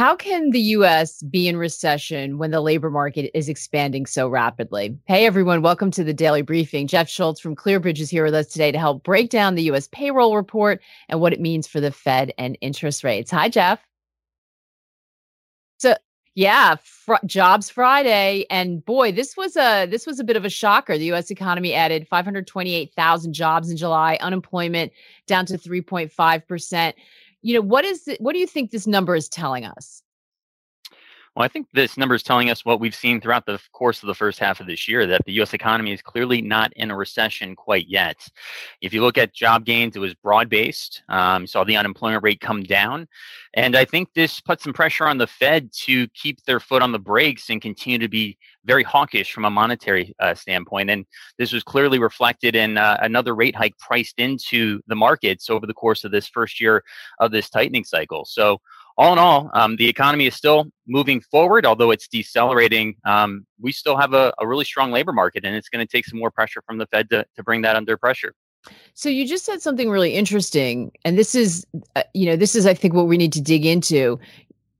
How can the US be in recession when the labor market is expanding so rapidly? Hey, everyone, welcome to the Daily Briefing. Jeff Schulze from Clearbridge is here with us today to help break down the US payroll report and what it means for the Fed and interest rates. Hi, Jeff. So, yeah, fr- jobs Friday, and boy, this was a this was a bit of a shocker. The U.S. economy added 528,000 jobs in July. Unemployment down to 3.5 percent you know what is what do you think this number is telling us well, I think this number is telling us what we've seen throughout the course of the first half of this year that the U.S. economy is clearly not in a recession quite yet. If you look at job gains, it was broad based. Um, saw the unemployment rate come down. And I think this put some pressure on the Fed to keep their foot on the brakes and continue to be very hawkish from a monetary uh, standpoint. And this was clearly reflected in uh, another rate hike priced into the markets over the course of this first year of this tightening cycle. So, all in all, um, the economy is still moving forward, although it's decelerating. Um, we still have a, a, really strong labor market, and it's going to take some more pressure from the Fed to, to bring that under pressure. So you just said something really interesting, and this is, uh, you know, this is I think what we need to dig into.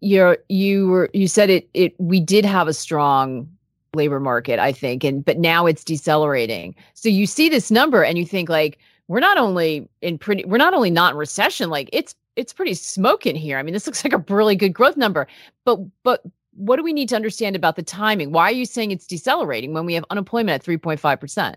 You're you were you said it it we did have a strong labor market, I think, and but now it's decelerating. So you see this number and you think like we're not only in pretty we're not only not in recession, like it's it's pretty smoking here. I mean, this looks like a really good growth number. But but what do we need to understand about the timing? Why are you saying it's decelerating when we have unemployment at 3.5%?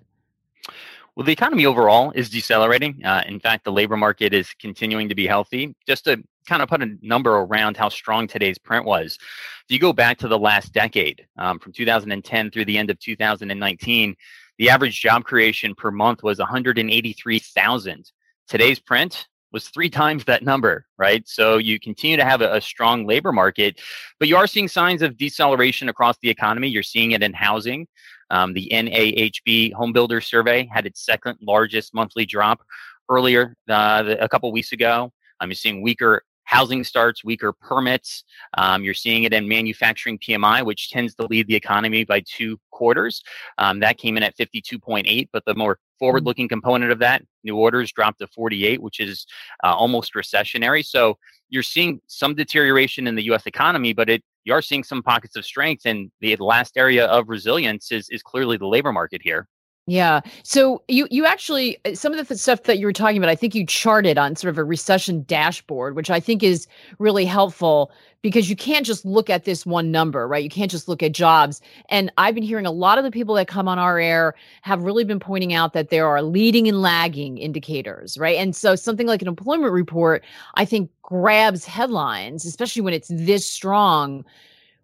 Well, the economy overall is decelerating. Uh, in fact, the labor market is continuing to be healthy. Just to kind of put a number around how strong today's print was, if you go back to the last decade, um, from 2010 through the end of 2019, the average job creation per month was 183,000. Today's print was three times that number, right? So you continue to have a, a, strong labor market, but you are seeing signs of deceleration across the economy. You're seeing it in housing. Um, the NAHB Home Builder Survey had its second largest monthly drop earlier uh, a couple weeks ago. Um, you're seeing weaker housing starts, weaker permits. Um, you're seeing it in manufacturing PMI, which tends to lead the economy by two quarters. Um, that came in at 52.8, but the more forward looking component of that, new orders dropped to 48, which is uh, almost recessionary. So you're seeing some deterioration in the US economy, but it you are seeing some pockets of strength. And the last area of resilience is, is clearly the labor market here. Yeah. So you you actually uh, some of the stuff that you were talking about, I think you charted on sort of a recession dashboard, which I think is really helpful because you can't just look at this one number, right? You can't just look at jobs. And I've been hearing a lot of the people that come on our air have really been pointing out that there are leading and lagging indicators, right? And so something like an employment report, I think grabs headlines, especially when it's this strong.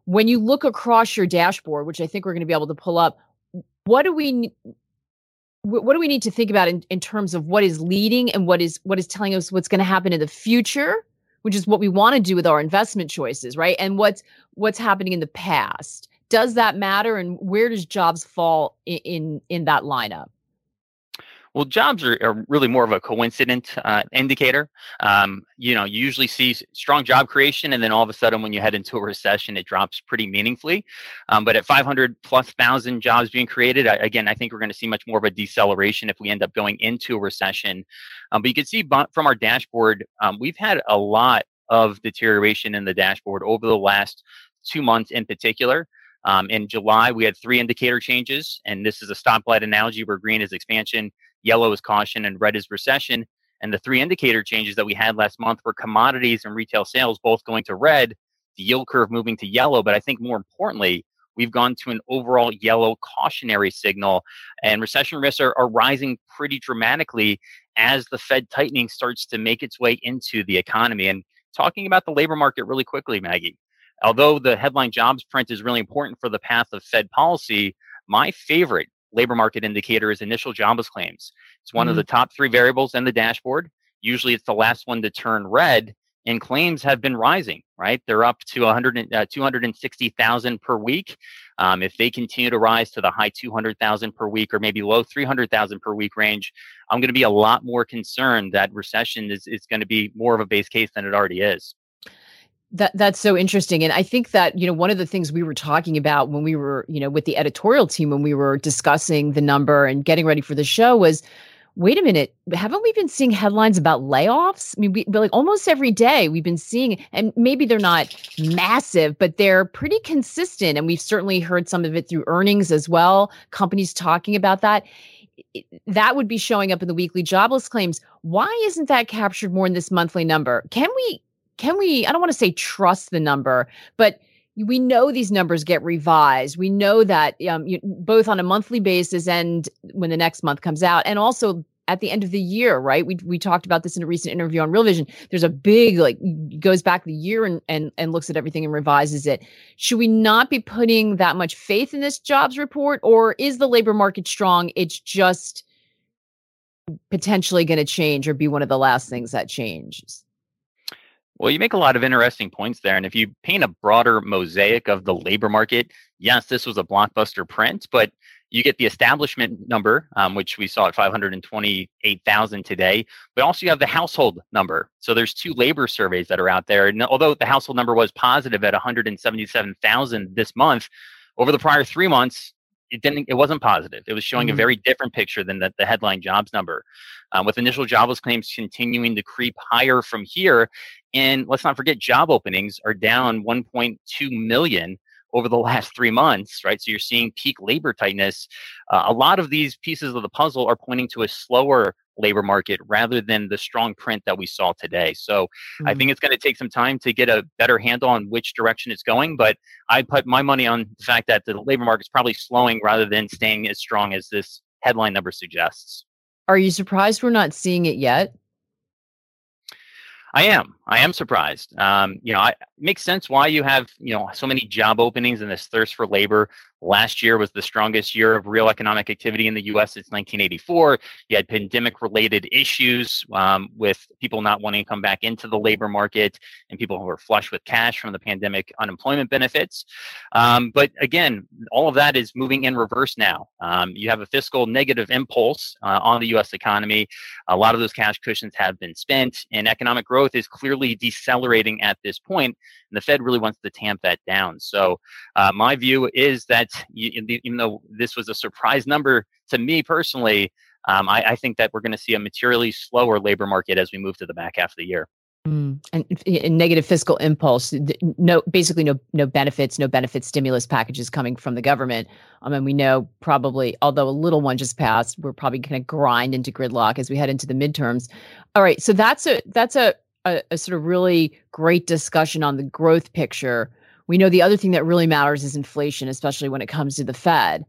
When you look across your dashboard, which I think we're going to be able to pull up, what do we what do we need to think about in, in terms of what is leading and what is what is telling us what's going to happen in the future which is what we want to do with our investment choices right? And what's what's happening in the past. Does that matter and where does jobs fall in in, in that lineup well, jobs are, are really more of a coincident uh, indicator. Um, you know, you usually see strong job creation, and then all of a sudden, when you head into a recession, it drops pretty meaningfully. Um, but at 500 plus thousand jobs being created, I, again, I think we're going to see much more of a deceleration if we end up going into a recession. Um, but you can see from our dashboard, um, we've had a lot of deterioration in the dashboard over the last two months in particular. Um, in July, we had three indicator changes, and this is a stoplight analogy where green is expansion, yellow is caution, and red is recession. And the three indicator changes that we had last month were commodities and retail sales both going to red, the yield curve moving to yellow. But I think more importantly, we've gone to an overall yellow cautionary signal, and recession risks are, are rising pretty dramatically as the Fed tightening starts to make its way into the economy. And talking about the labor market really quickly, Maggie, although the headline jobs print is really important for the path of Fed policy, my favorite labor market indicator is initial jobless claims. It's one mm-hmm. of the top three variables in the dashboard. Usually it's the last one to turn red, and claims have been rising, right? They're up to 100, uh, 260,000 per week. Um, if they continue to rise to the high 200,000 per week or maybe low 300,000 per week range, I'm going to be a lot more concerned that recession is, is going to be more of a base case than it already is. That that's so interesting, and I think that you know one of the things we were talking about when we were you know with the editorial team when we were discussing the number and getting ready for the show was, wait a minute, haven't we been seeing headlines about layoffs? I mean, we like almost every day we've been seeing, and maybe they're not massive, but they're pretty consistent, and we've certainly heard some of it through earnings as well. Companies talking about that that would be showing up in the weekly jobless claims. Why isn't that captured more in this monthly number? Can we can we i don't want to say trust the number but we know these numbers get revised. We know that um, you, both on a monthly basis and when the next month comes out and also at the end of the year right? We, we talked about this in a recent interview on real vision. There's a big like goes back the year and, and and looks at everything and revises it. Should we not be putting that much faith in this jobs report or is the labor market strong? It's just potentially going to change or be one of the last things that changes well, you make a lot of interesting points there. And if you paint a broader mosaic of the labor market, yes, this was a blockbuster print, but you get the establishment number, um, which we saw at 528,000 today, but also you have the household number. So there's two labor surveys that are out there. And although the household number was positive at 177,000 this month, over the prior three months, it didn't it wasn't positive it was showing mm-hmm. a very different picture than the, the headline jobs number um, with initial jobless claims continuing to creep higher from here and let's not forget job openings are down 1.2 million over the last three months, right? So you're seeing peak labor tightness. Uh, a lot of these pieces of the puzzle are pointing to a slower labor market rather than the strong print that we saw today. So mm-hmm. I think it's going to take some time to get a better handle on which direction it's going. But I put my money on the fact that the labor market is probably slowing rather than staying as strong as this headline number suggests. Are you surprised we're not seeing it yet? I am. I am surprised. Um, you know, I, it makes sense why you have you know so many job openings and this thirst for labor. Last year was the strongest year of real economic activity in the U.S. since 1984. You had pandemic-related issues um, with people not wanting to come back into the labor market and people who were flush with cash from the pandemic unemployment benefits. Um, but again, all of that is moving in reverse now. Um, you have a fiscal negative impulse uh, on the U.S. economy. A lot of those cash cushions have been spent, and economic growth is clearly decelerating at this point. and the Fed really wants to tamp that down. So, uh, my view is that even though this was a surprise number to me personally, um, I, I, think that we're going to see a materially slower labor market as we move to the back half of the year. Mm. And, and, negative fiscal impulse, no, basically no, no benefits, no benefit stimulus packages coming from the government. I mean, we know probably, although a little one just passed, we're probably going to grind into gridlock as we head into the midterms. All right, so that's a that's a a, a sort of really great discussion on the growth picture. We know the other thing that really matters is inflation, especially when it comes to the Fed.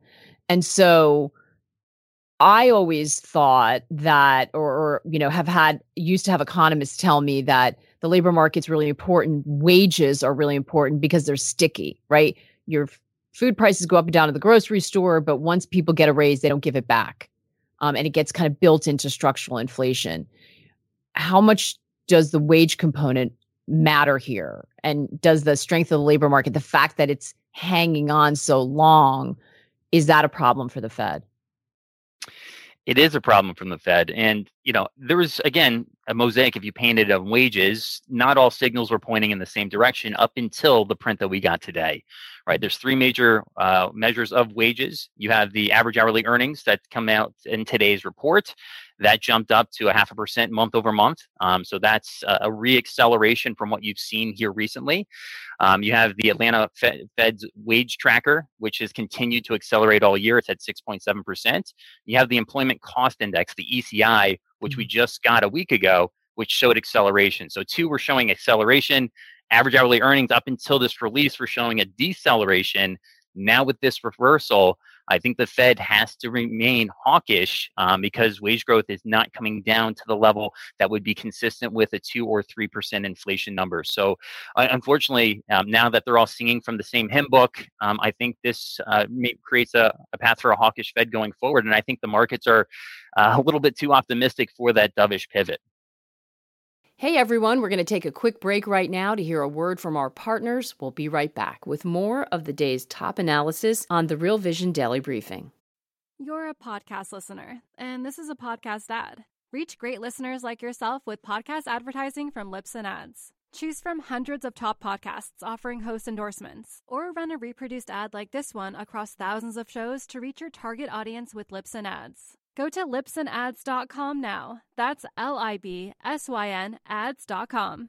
And so I always thought that, or, or, you know, have had used to have economists tell me that the labor market's really important. Wages are really important because they're sticky, right? Your food prices go up and down at the grocery store, but once people get a raise, they don't give it back, um, and it gets kind of built into structural inflation. How much does the wage component matter here? And does the strength of the labor market, the fact that it's hanging on so long, is that a problem for the Fed? It is a problem from the Fed. And, you know, there was, again, a mosaic if you painted of wages not all signals were pointing in the same direction up until the print that we got today right there's three major uh, measures of wages you have the average hourly earnings that come out in today's report that jumped up to a half a percent month over month. Um, so that's a, a reacceleration from what you've seen here recently. Um, you have the Atlanta Fed, Fed's wage tracker, which has continued to accelerate all year. It's at 6.7%. You have the employment cost index, the ECI, which we mm-hmm. just got a week ago, which showed acceleration. So two were showing acceleration. Average hourly earnings up until this release were showing a deceleration. Now with this reversal, I think the Fed has to remain hawkish um, because wage growth is not coming down to the level that would be consistent with a two or three percent inflation number. So, uh, unfortunately, um, now that they're all singing from the same hymn book, um, I think this uh, may, creates a, a, path for a hawkish Fed going forward. And I think the markets are uh, a little bit too optimistic for that dovish pivot. Hey everyone, we're going to take a quick break right now to hear a word from our partners. We'll be right back with more of the day's top analysis on the Real Vision Daily Briefing. You're a podcast listener, and this is a podcast ad. Reach great listeners like yourself with podcast advertising from Libsyn Ads. Choose from hundreds of top podcasts offering host endorsements, or run a reproduced ad like this one across thousands of shows to reach your target audience with Libsyn Ads. Go to libsynads.com now. That's L I B S Y N ads.com.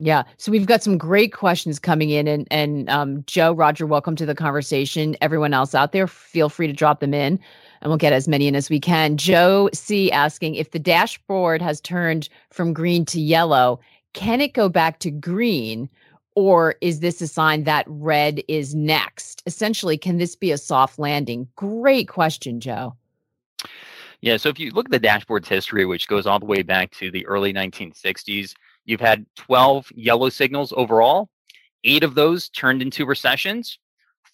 Yeah. So we've got some great questions coming in. And, and um, Joe, Roger, welcome to the conversation. Everyone else out there, feel free to drop them in and we'll get as many in as we can. Joe C asking if the dashboard has turned from green to yellow, can it go back to green? Or is this a sign that red is next? Essentially, can this be a soft landing? Great question, Joe. Yeah, so if you look at the dashboard's history, which goes all the way back to the early 1960s, you've had 12 yellow signals overall. Eight of those turned into recessions.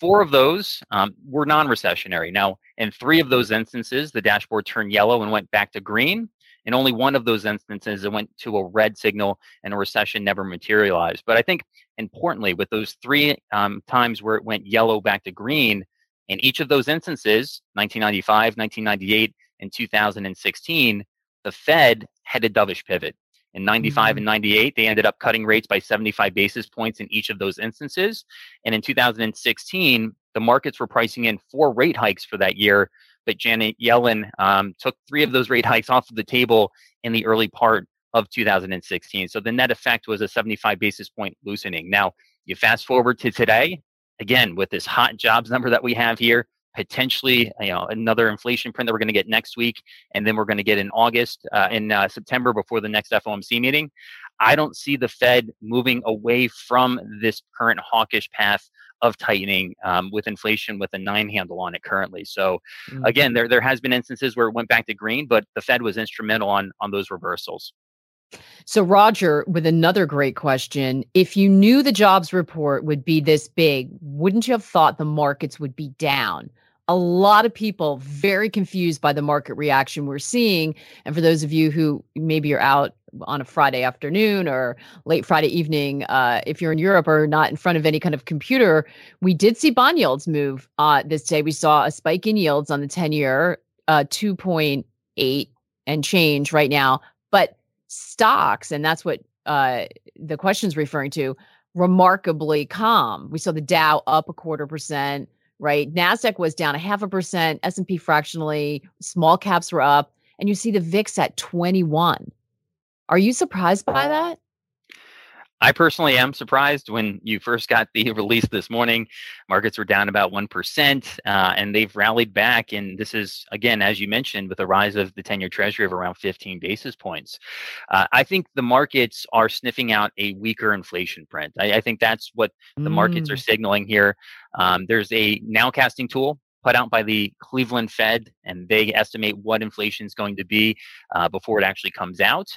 Four of those um, were non recessionary. Now, in three of those instances, the dashboard turned yellow and went back to green. In only one of those instances, it went to a red signal and a recession never materialized. But I think importantly, with those three um, times where it went yellow back to green, in each of those instances, 1995, 1998, and 2016, the Fed had a dovish pivot. In 95 mm-hmm. and 98, they ended up cutting rates by 75 basis points in each of those instances. And in 2016, the markets were pricing in four rate hikes for that year, but Janet Yellen um, took three of those rate hikes off of the table in the early part of 2016. So the net effect was a 75 basis point loosening. Now, you fast forward to today, again, with this hot jobs number that we have here, potentially you know another inflation print that we're going to get next week and then we're going to get in august uh, in uh, september before the next fomc meeting i don't see the fed moving away from this current hawkish path of tightening um, with inflation with a nine handle on it currently. So mm-hmm. again, there there has been instances where it went back to green, but the Fed was instrumental on on those reversals. So Roger, with another great question, if you knew the jobs report would be this big, wouldn't you have thought the markets would be down? a lot of people very confused by the market reaction we're seeing. And for those of you who maybe are out on a Friday afternoon or late Friday evening, uh, if you're in Europe or not in front of any kind of computer, we did see bond yields move uh, this day. We saw a spike in yields on the 10 year, uh, 2.8 and change right now. But stocks, and that's what uh, the question's referring to, remarkably calm. We saw the Dow up a quarter percent right? Nasdaq was down a half a percent, S&P fractionally, small caps were up, and you see the VIX at 21. Are you surprised by that? I personally am surprised when you first got the release this morning. Markets were down about 1%, uh, and they've rallied back. And this is, again, as you mentioned, with a rise of the 10 year treasury of around 15 basis points. Uh, I think the markets are sniffing out a weaker inflation print. I, I think that's what the mm. markets are mm. signaling here. Um, there's a nowcasting tool put out by the Cleveland Fed, and they estimate what inflation is going to be uh, before it actually comes out.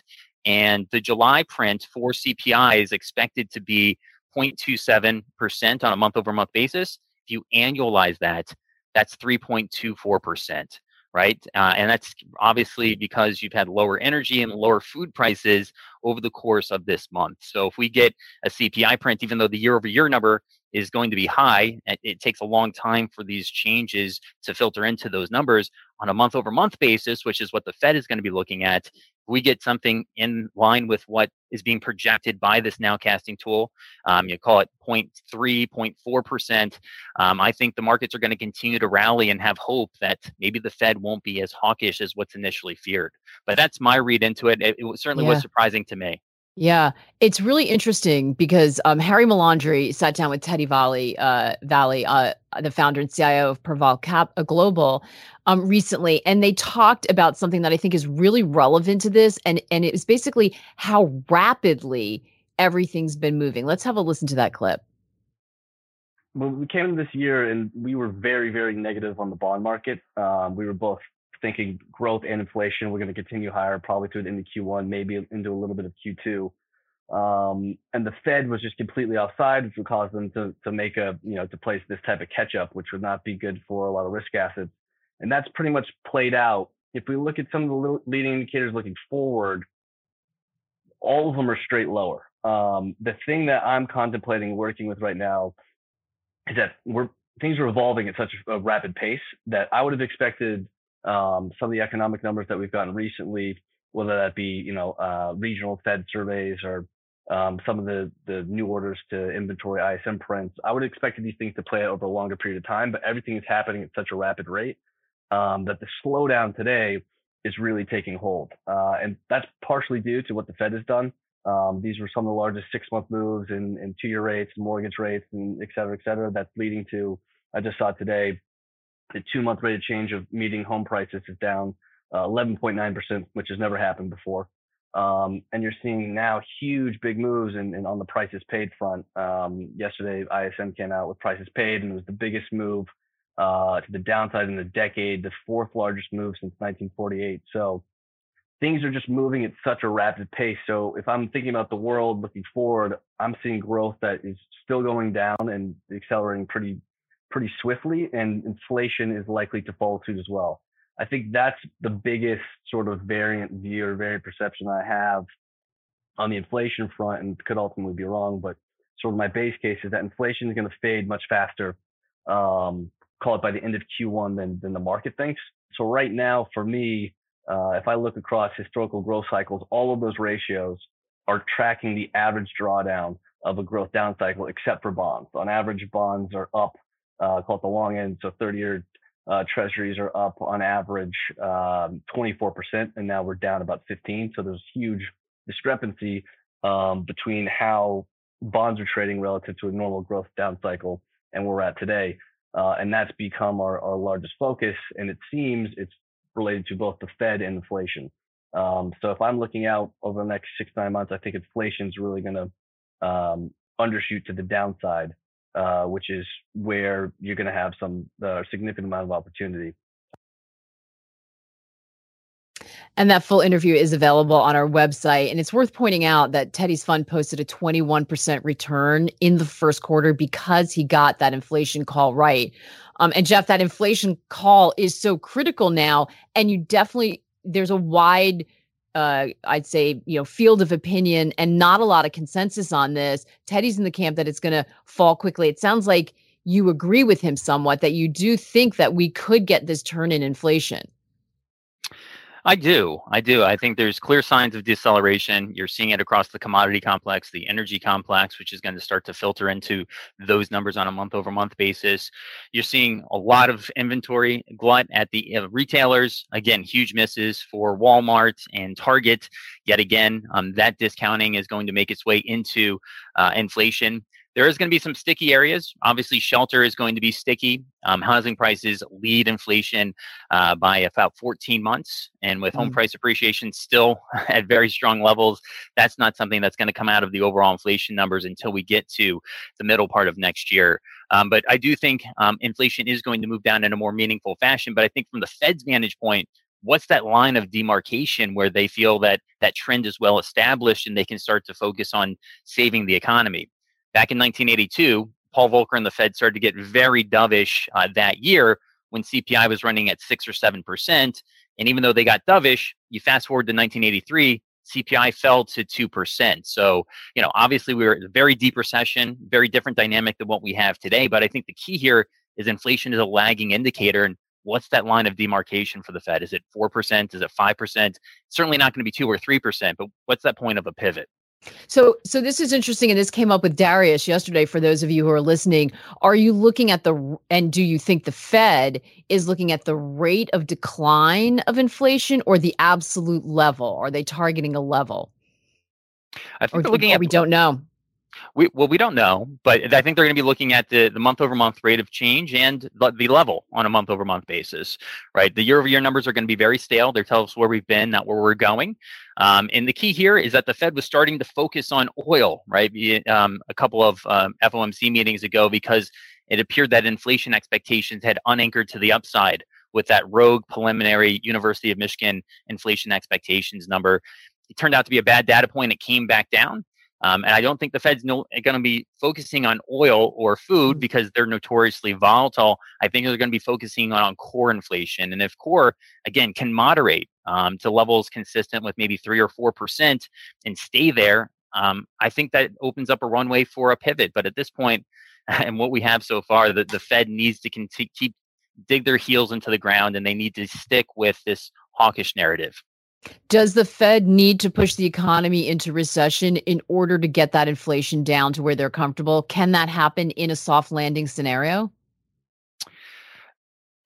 And the July print for CPI is expected to be 0.27% on a month over month basis. If you annualize that, that's 3.24%, right? Uh, and that's obviously because you've had lower energy and lower food prices over the course of this month. So if we get a CPI print, even though the year over year number is going to be high. It takes a long time for these changes to filter into those numbers on a month over month basis, which is what the Fed is going to be looking at. We get something in line with what is being projected by this nowcasting tool, um, you call it 0.3, 0.4%, um, I think the markets are going to continue to rally and have hope that maybe the Fed won't be as hawkish as what's initially feared. But that's my read into it. It, it certainly yeah. was surprising to me. Yeah, it's really interesting because um, Harry Melandri sat down with Teddy Vallee, uh, Vallee, uh, the founder and CIO of Pervalle Cap uh, Global, um, recently, and they talked about something that I think is really relevant to this, and and it was basically how rapidly everything's been moving. Let's have a listen to that clip. Well, we came in this year and we were very, very negative on the bond market. Um, we were both thinking growth and inflation were going to continue higher, probably through of Q1, maybe into a little bit of Q2. Um, and the Fed was just completely offside, which would cause them to to make a you know to place this type of catch up, which would not be good for a lot of risk assets. And that's pretty much played out. If we look at some of the leading indicators looking forward, all of them are straight lower. Um, the thing that I'm contemplating working with right now is that we're things are evolving at such a rapid pace that I would have expected um, some of the economic numbers that we've gotten recently, whether that be you know uh, regional Fed surveys or um, some of the the new orders to inventory ISM prints, I would have expected these things to play out over a longer period of time. But everything is happening at such a rapid rate um, that the slowdown today is really taking hold, uh, and that's partially due to what the Fed has done. Um, these were some of the largest six-month moves in, in two-year rates, mortgage rates, and et cetera, et cetera. That's leading to, I just saw today, the two-month rate of change of median home prices is down uh, 11.9%, which has never happened before. Um, and you're seeing now huge big moves in, in on the prices paid front. Um, yesterday, ISM came out with prices paid, and it was the biggest move uh, to the downside in a decade, the fourth largest move since 1948. So things are just moving at such a rapid pace. So if I'm thinking about the world looking forward, I'm seeing growth that is still going down and accelerating pretty pretty swiftly, and inflation is likely to follow suit as well. I think that's the biggest sort of variant view or variant perception I have on the inflation front, and could ultimately be wrong. But sort of my base case is that inflation is going to fade much faster, um, call it by the end of Q1 than than the market thinks. So right now, for me, uh, if I look across historical growth cycles, all of those ratios are tracking the average drawdown of a growth down cycle, except for bonds. On average, bonds are up uh, it the long end. So 30 year uh, treasuries are up on average um, 24%, and now we're down about 15. So there's huge discrepancy um, between how bonds are trading relative to a normal growth down cycle and where we're at today. Uh, and that's become our, our largest focus. And it seems it's related to both the Fed and inflation. Um, so if I'm looking out over the next six, nine months, I think inflation is really going to um, undershoot to the downside uh, which is where you're going to have some uh, significant amount of opportunity. And that full interview is available on our website. And it's worth pointing out that Teddy's fund posted a 21% return in the first quarter because he got that inflation call right. Um, and Jeff, that inflation call is so critical now. And you definitely, there's a wide uh, I'd say, you know, field of opinion and not a lot of consensus on this. Teddy's in the camp that it's going to fall quickly. It sounds like you agree with him somewhat that you do think that we could get this turn in inflation. I do. I do. I think there's clear signs of deceleration. You're seeing it across the commodity complex, the energy complex, which is going to start to filter into those numbers on a month over month basis. You're seeing a lot of inventory glut at the uh, retailers. Again, huge misses for Walmart and Target. Yet again, um, that discounting is going to make its way into uh, inflation. There is going to be some sticky areas. Obviously, shelter is going to be sticky. Um, housing prices lead inflation uh, by about 14 months. And with mm. home price appreciation still at very strong levels, that's not something that's going to come out of the overall inflation numbers until we get to the middle part of next year. Um, but I do think um, inflation is going to move down in a more meaningful fashion. But I think from the Fed's vantage point, what's that line of demarcation where they feel that that trend is well established and they can start to focus on saving the economy Back in 1982, Paul Volcker and the Fed started to get very dovish uh, that year when CPI was running at six or seven percent. And even though they got dovish, you fast forward to 1983, CPI fell to 2%. So, you know, obviously we were in a very deep recession, very different dynamic than what we have today. But I think the key here is inflation is a lagging indicator. And what's that line of demarcation for the Fed? Is it 4%? Is it 5%? Certainly not going to be 2 or 3%, but what's that point of a pivot? So, so this is interesting, and this came up with Darius yesterday. For those of you who are listening, are you looking at the and do you think the Fed is looking at the rate of decline of inflation or the absolute level? Are they targeting a level? I think or, looking at we don't know. We, well, we don't know, but I think they're going to be looking at the, the month over month rate of change and the, level on a month over month basis, right? The year over year numbers are going to be very stale. They tell us where we've been, not where we're going. Um, and the key here is that the Fed was starting to focus on oil, right? Um, a couple of um, FOMC meetings ago, because it appeared that inflation expectations had unanchored to the upside with that rogue preliminary University of Michigan inflation expectations number. It turned out to be a bad data point. It came back down. Um, and I don't think the Fed's no, going to be focusing on oil or food mm. because they're notoriously volatile. I think they're going to be focusing on, on core inflation. And if core, again, can moderate um, to levels consistent with maybe three or 4% and stay there, um, I think that opens up a runway for a pivot. But at this point, and what we have so far, the, the Fed needs to continue, keep dig their heels into the ground and they need to stick with this hawkish narrative. Does the Fed need to push the economy into recession in order to get that inflation down to where they're comfortable? Can that happen in a soft landing scenario?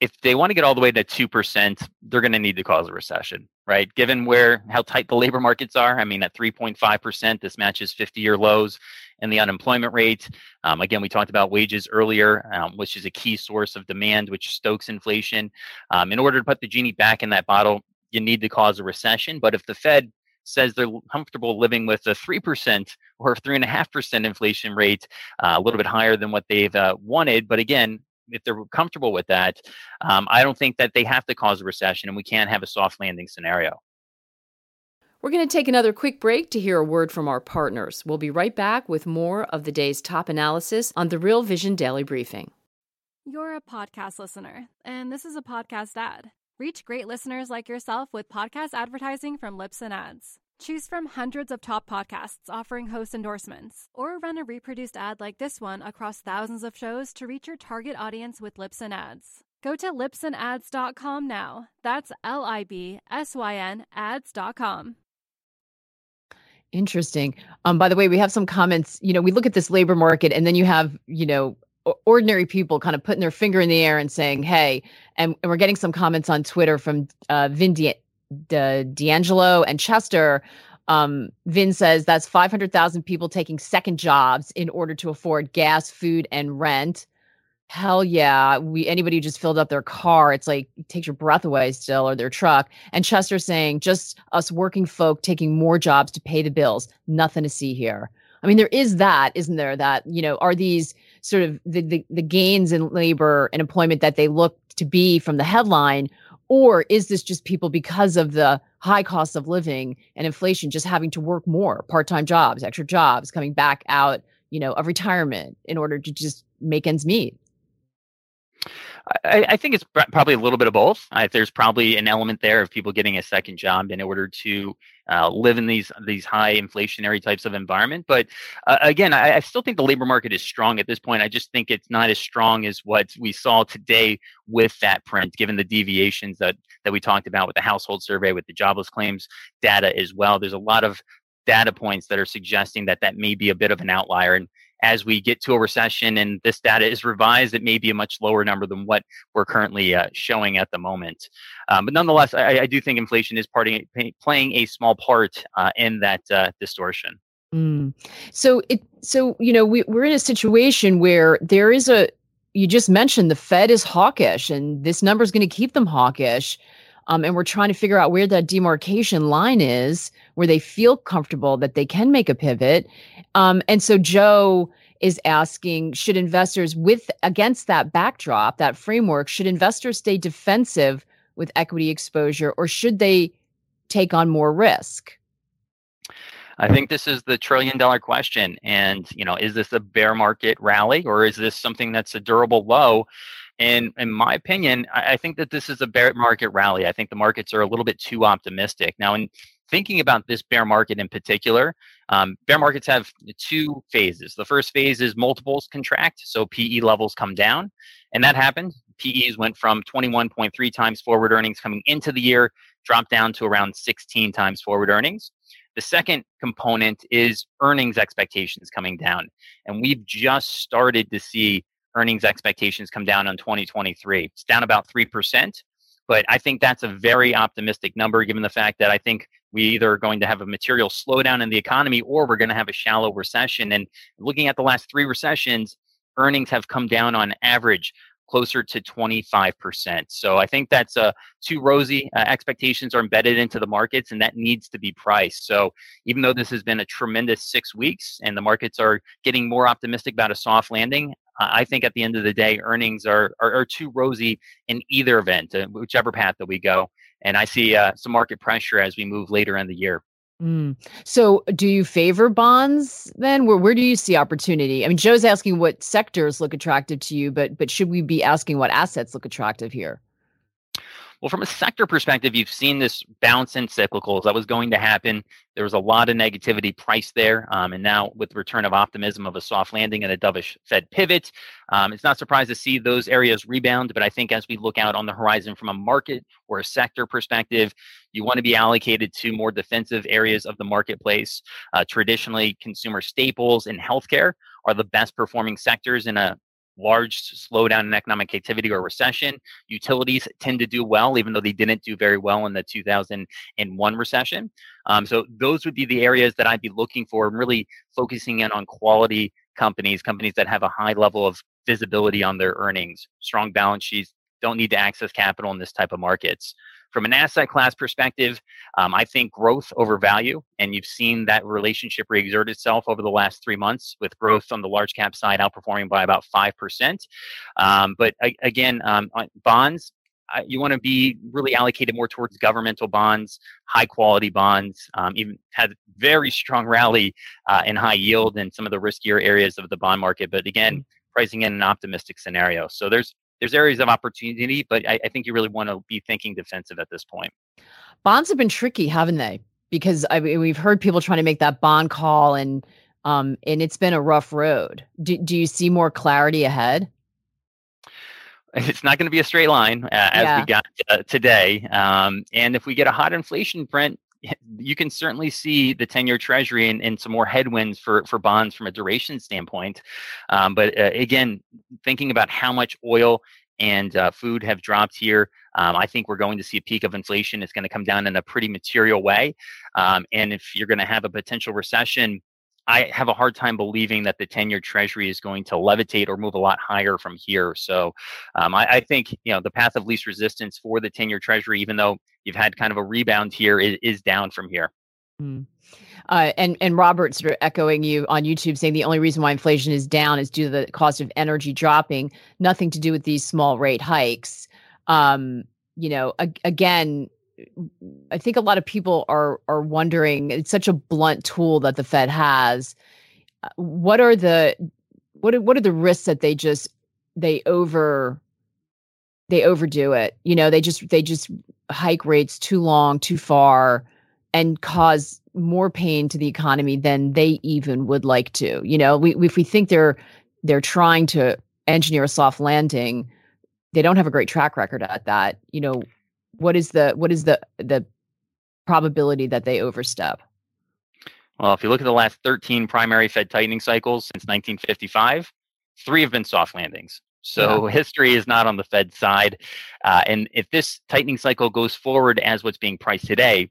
If they want to get all the way to 2%, they're going to need to cause a recession, right? Given where how tight the labor markets are, I mean, at 3.5%, this matches 50 year lows and the unemployment rate. Um, again, we talked about wages earlier, um, which is a key source of demand, which stokes inflation. Um, in order to put the genie back in that bottle, you need to cause a recession. But if the Fed says they're comfortable living with a 3% or 3.5% inflation rate, uh, a little bit higher than what they've uh, wanted. But again, if they're comfortable with that, um, I don't think that they have to cause a recession and we can't have a soft landing scenario. We're going to take another quick break to hear a word from our partners. We'll be right back with more of the day's top analysis on the Real Vision Daily Briefing. You're a podcast listener, and this is a podcast ad. Reach great listeners like yourself with podcast advertising from Libsyn Ads. Choose from hundreds of top podcasts offering host endorsements, or run a reproduced ad like this one across thousands of shows to reach your target audience with Libsyn Ads. Go to libsynads.com now. That's L I B S Y N ads.com. Interesting. Um, by the way, we have some comments. You know, we look at this labor market, and then you have, you know, ordinary people kind of putting their finger in the air and saying, "Hey," and, and we're getting some comments on Twitter from uh, Vin D'Angelo and Chester. Um, Vin says that's 500,000 people taking second jobs in order to afford gas, food, and rent. Hell yeah. We anybody who just filled up their car, it's like it takes your breath away still, or their truck. And Chester saying, just us working folk taking more jobs to pay the bills. Nothing to see here. I mean, there is that, isn't there? That, you know, are these sort of the, the, the gains in labor and employment that they look to be from the headline? Or is this just people because of the high cost of living and inflation just having to work more, part-time jobs, extra jobs, coming back out, you know, of retirement in order to just make ends meet? I, I, think it's probably a little bit of both. I, there's probably an element there of people getting a second job in order to uh, live in these these high inflationary types of environment. But uh, again, I, I, still think the labor market is strong at this point. I just think it's not as strong as what we saw today with that print, given the deviations that that we talked about with the household survey, with the jobless claims data as well. There's a lot of data points that are suggesting that that may be a bit of an outlier. And as we get to a recession and this data is revised, it may be a much lower number than what we're currently uh, showing at the moment. Um, but nonetheless, I, I, do think inflation is parting, playing a small part uh, in that uh, distortion. Mm. So it so you know we, we're in a situation where there is a you just mentioned the Fed is hawkish and this number is going to keep them hawkish. Um, and we're trying to figure out where that demarcation line is, where they feel comfortable that they can make a pivot. Um, and so Joe is asking should investors with against that backdrop that framework should investors stay defensive with equity exposure or should they take on more risk I think this is the trillion dollar question. And, you know, is this a bear market rally or is this something that's a durable low? And in my opinion, I think that this is a bear market rally. I think the markets are a little bit too optimistic. Now, in thinking about this bear market in particular, um, bear markets have two phases. The first phase is multiples contract, so PE levels come down, and that happened PEs went from 21.3 times forward earnings coming into the year, dropped down to around 16 times forward earnings. The second component is earnings expectations coming down. And we've just started to see earnings expectations come down on 2023. It's down about 3%. But I think that's a very optimistic number given the fact that I think we either are going to have a material slowdown in the economy or we're going to have a shallow recession. And looking at the last three recessions, earnings have come down on average closer to 25%. So I think that's uh, too rosy. Uh, expectations are embedded into the markets, and that needs to be priced. So even though this has been a tremendous six weeks and the markets are getting more optimistic about a soft landing, I think at the end of the day, earnings are, are, are too rosy in either event, uh, whichever path that we go. And I see uh, some market pressure as we move later in the year. Mm. So, do you favor bonds then? Where where do you see opportunity? I mean, Joe's asking what sectors look attractive to you, but but should we be asking what assets look attractive here? Well, from a sector perspective, you've seen this bounce in cyclicals. That was going to happen. There was a lot of negativity priced there. Um, and now, with the return of optimism of a soft landing and a dovish Fed pivot, um, it's not surprised to see those areas rebound. But I think as we look out on the horizon from a market or a sector perspective, you want to be allocated to more defensive areas of the marketplace. Uh, traditionally, consumer staples and healthcare are the best performing sectors in a large slowdown in economic activity or recession. Utilities tend to do well, even though they didn't do very well in the 2001 recession. Um, so those would be the areas that I'd be looking for and really focusing in on quality companies, companies that have a high level of visibility on their earnings, strong balance sheets, don't need to access capital in this type of markets. From an asset class perspective, um, I think growth over value, and you've seen that relationship reexert itself over the last three months with growth on the large cap side outperforming by about 5%. Um, but again, um, bonds, you want to be really allocated more towards governmental bonds, high quality bonds. Um, even had very strong rally uh, in high yield in some of the riskier areas of the bond market. But again, mm. pricing in an optimistic scenario. So there's there's areas of opportunity, but I, I think you really want to be thinking defensive at this point. Bonds have been tricky, haven't they? Because I we've heard people trying to make that bond call, and um, and it's been a rough road. Do do you see more clarity ahead? It's not going to be a straight line uh, as yeah. we got uh, today. Um, and if we get a hot inflation print, you can certainly see the 10 year treasury and, and, some more headwinds for, for bonds from a duration standpoint. Um, but uh, again, thinking about how much oil and uh, food have dropped here, um, I think we're going to see a peak of inflation. It's going to come down in a pretty material way. Um, and if you're going to have a potential recession, I have a hard time believing that the 10 year treasury is going to levitate or move a lot higher from here. So um, I, I, think, you know, the path of least resistance for the 10 year treasury, even though you've had kind of a rebound here, is, is down from here. Mm. Uh, and and Robert sort of echoing you on YouTube saying the only reason why inflation is down is due to the cost of energy dropping, nothing to do with these small rate hikes. Um, you know, ag- again, I think a lot of people are are wondering. It's such a blunt tool that the Fed has. Uh, what are the what are, what are the risks that they just they over they overdo it? You know, they just they just hike rates too long, too far, and cause more pain to the economy than they even would like to. You know, we if we think they're they're trying to engineer a soft landing, they don't have a great track record at that. You know, what is the what is the the probability that they overstep? Well, if you look at the last 13 primary Fed tightening cycles since 1955, three have been soft landings. So yeah. history is not on the Fed side. Uh, and if this tightening cycle goes forward as what's being priced today,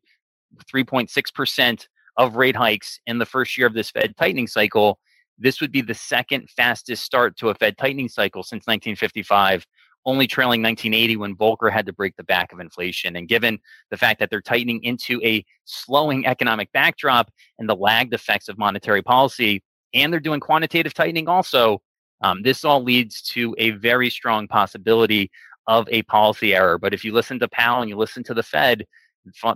3.6% of rate hikes in the first year of this Fed tightening cycle, this would be the second fastest start to a Fed tightening cycle since 1955 only trailing 1980 when Volcker had to break the back of inflation. And given the fact that they're tightening into a slowing economic backdrop and the lagged effects of monetary policy, and they're doing quantitative tightening also, um, this all leads to a very strong possibility of a policy error. But if you listen to Powell and you listen to the Fed,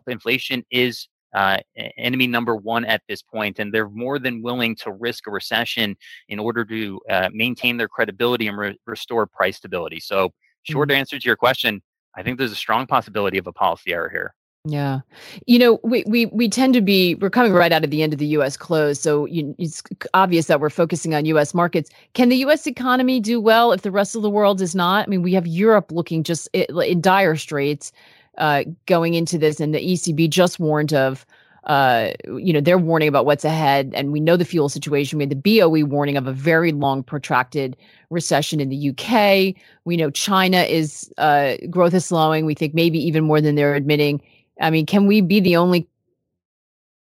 inflation is uh, enemy number one at this point, and they're more than willing to risk a recession in order to uh, maintain their credibility and re- restore price stability. So, short mm-hmm. answer to your question, I think there's a strong possibility of a policy error here. Yeah. You know, we, we we tend to be we're coming right out of the end of the US close, so you, it's obvious that we're focusing on US markets. Can the US economy do well if the rest of the world is not? I mean, we have Europe looking just in dire straits uh, going into this and the ECB just warned of uh, you know, they're warning about what's ahead, and we know the fuel situation. We had the BOE warning of a very long, protracted recession in the UK. We know China is uh, growth is slowing. We think maybe even more than they're admitting. I mean, can we be the only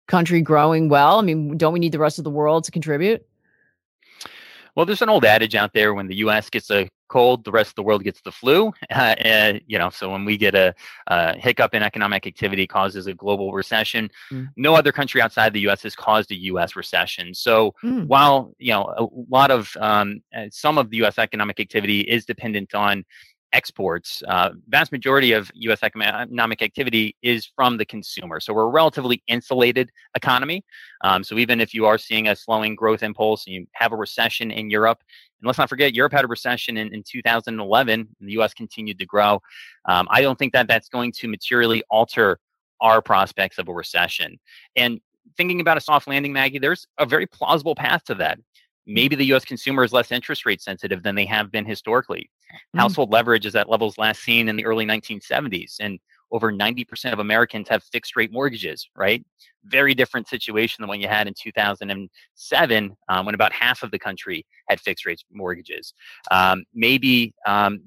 country growing well? I mean, don't we need the rest of the world to contribute? Well, there's an old adage out there when the U.S. gets a cold, the rest of the world gets the flu. Uh, and, you know, so when we get a, a, hiccup in economic activity causes a global recession, mm. no other country outside the U.S. has caused a U.S. recession. So mm. while you know a lot of um, uh, some of the U.S. economic activity is dependent on exports. Uh, vast majority of U.S. economic activity is from the consumer. So we're a relatively insulated economy. Um, so even if you are seeing a slowing growth impulse and you have a recession in Europe, and let's not forget, Europe had a recession in, in 2011, and the U.S. continued to grow. Um, I don't think that that's going to materially alter our prospects of a recession. And thinking about a soft landing, Maggie, there's a very plausible path to that maybe the US consumer is less interest rate sensitive than they have been historically. Mm. Household leverage is at levels last seen in the early 1970s, and over 90% of Americans have fixed rate mortgages, right? Very different situation than what you had in 2007 um, when about half of the country had fixed rate mortgages. Um, maybe um,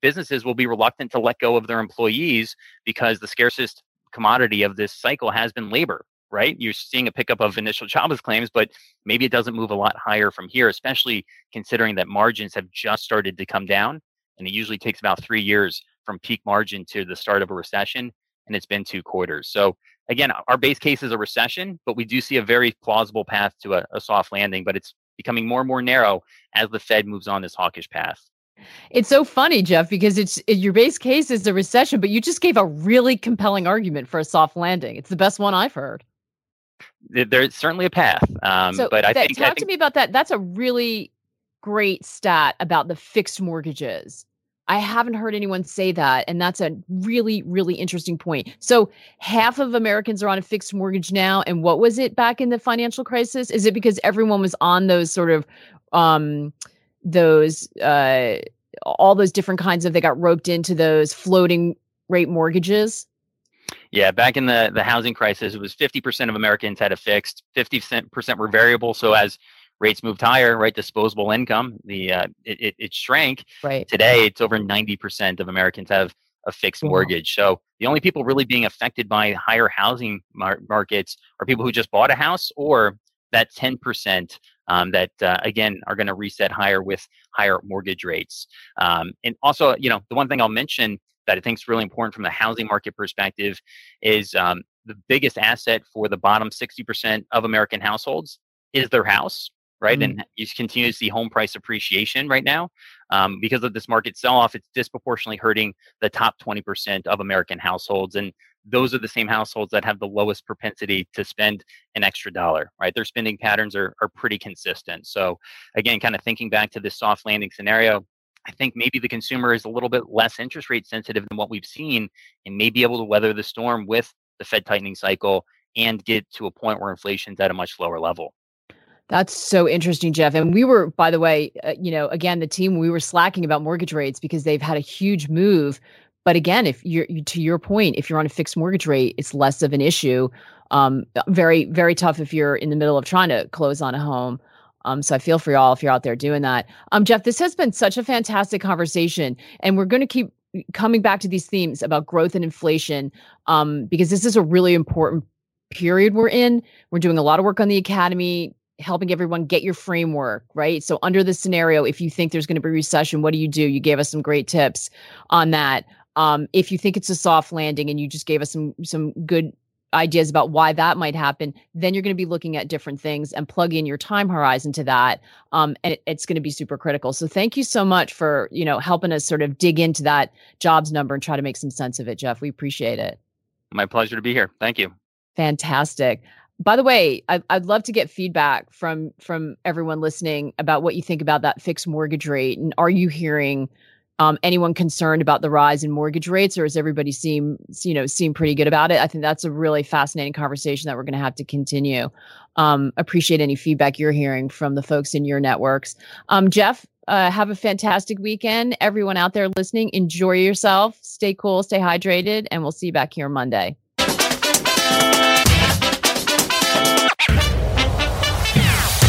businesses will be reluctant to let go of their employees because the scarcest commodity of this cycle has been labor right? You're seeing a pickup of initial jobless claims, but maybe it doesn't move a lot higher from here, especially considering that margins have just started to come down. And it usually takes about three years from peak margin to the start of a recession. And it's been two quarters. So, again, our base case is a recession, but we do see a very plausible path to a, a soft landing, but it's becoming more and more narrow as the Fed moves on this hawkish path. It's so funny, Jeff, because it's it, your base case is a recession, but you just gave a really compelling argument for a soft landing. It's the best one I've heard there's certainly a path. Um, so but I that, think talk I think, to me about that. That's a really great stat about the fixed mortgages. I haven't heard anyone say that, and that's a really, really interesting point. So, half of Americans are on a fixed mortgage now, and what was it back in the financial crisis? Is it because everyone was on those sort of um, those uh, all those different kinds of they got roped into those floating rate mortgages? Yeah, back in the, the housing crisis, it was 50% of Americans had a fixed, 50% were variable. So as rates moved higher, right, disposable income, the uh, it, it, it shrank. Right. Today, it's over 90% of Americans have a fixed mortgage. So the only people really being affected by higher housing mar- markets are people who just bought a house or that 10% um, that uh, again are going to reset higher with higher mortgage rates. Um, and also, you know, the one thing I'll mention that I think is really important from the housing market perspective is um, the biggest asset for the bottom 60% of American households is their house, right? Mm-hmm. And you continue to see home price appreciation right now. Um, because of this market sell off, it's disproportionately hurting the top 20% of American households. And those are the same households that have the lowest propensity to spend an extra dollar, right? Their spending patterns are, are pretty consistent. So, again, kind of thinking back to this soft landing scenario, I think maybe the consumer is a little bit less interest rate sensitive than what we've seen and may be able to weather the storm with the Fed tightening cycle and get to a point where inflation's at a much lower level. That's so interesting, Jeff. And we were, by the way, uh, you know, again, the team, we were slacking about mortgage rates because they've had a huge move. But again, if you're to your point, if you're on a fixed mortgage rate, it's less of an issue. Um, very, very tough if you're in the middle of trying to close on a home. Um, so I feel for y'all if you're out there doing that. Um, Jeff, this has been such a fantastic conversation, and we're going to keep coming back to these themes about growth and inflation um, because this is a really important period we're in. We're doing a lot of work on the academy, helping everyone get your framework, right? So under the scenario, if you think there's going to be recession, what do you do? You gave us some great tips on that. Um, if you think it's a soft landing and you just gave us some some good ideas about why that might happen, then you're going to be looking at different things and plug in your time horizon to that. Um, and it, it's going to be super critical. So thank you so much for, you know, helping us sort of dig into that jobs number and try to make some sense of it, Jeff. We appreciate it. My pleasure to be here. Thank you. Fantastic. By the way, I, I'd love to get feedback from from everyone listening about what you think about that fixed mortgage rate, and are you hearing Um, anyone concerned about the rise in mortgage rates, or does everybody seem you know seem pretty good about it? I think that's a really fascinating conversation that we're going to have to continue. Um, appreciate any feedback you're hearing from the folks in your networks. Um, Jeff, uh, have a fantastic weekend. Everyone out there listening, enjoy yourself, stay cool, stay hydrated, and we'll see you back here Monday.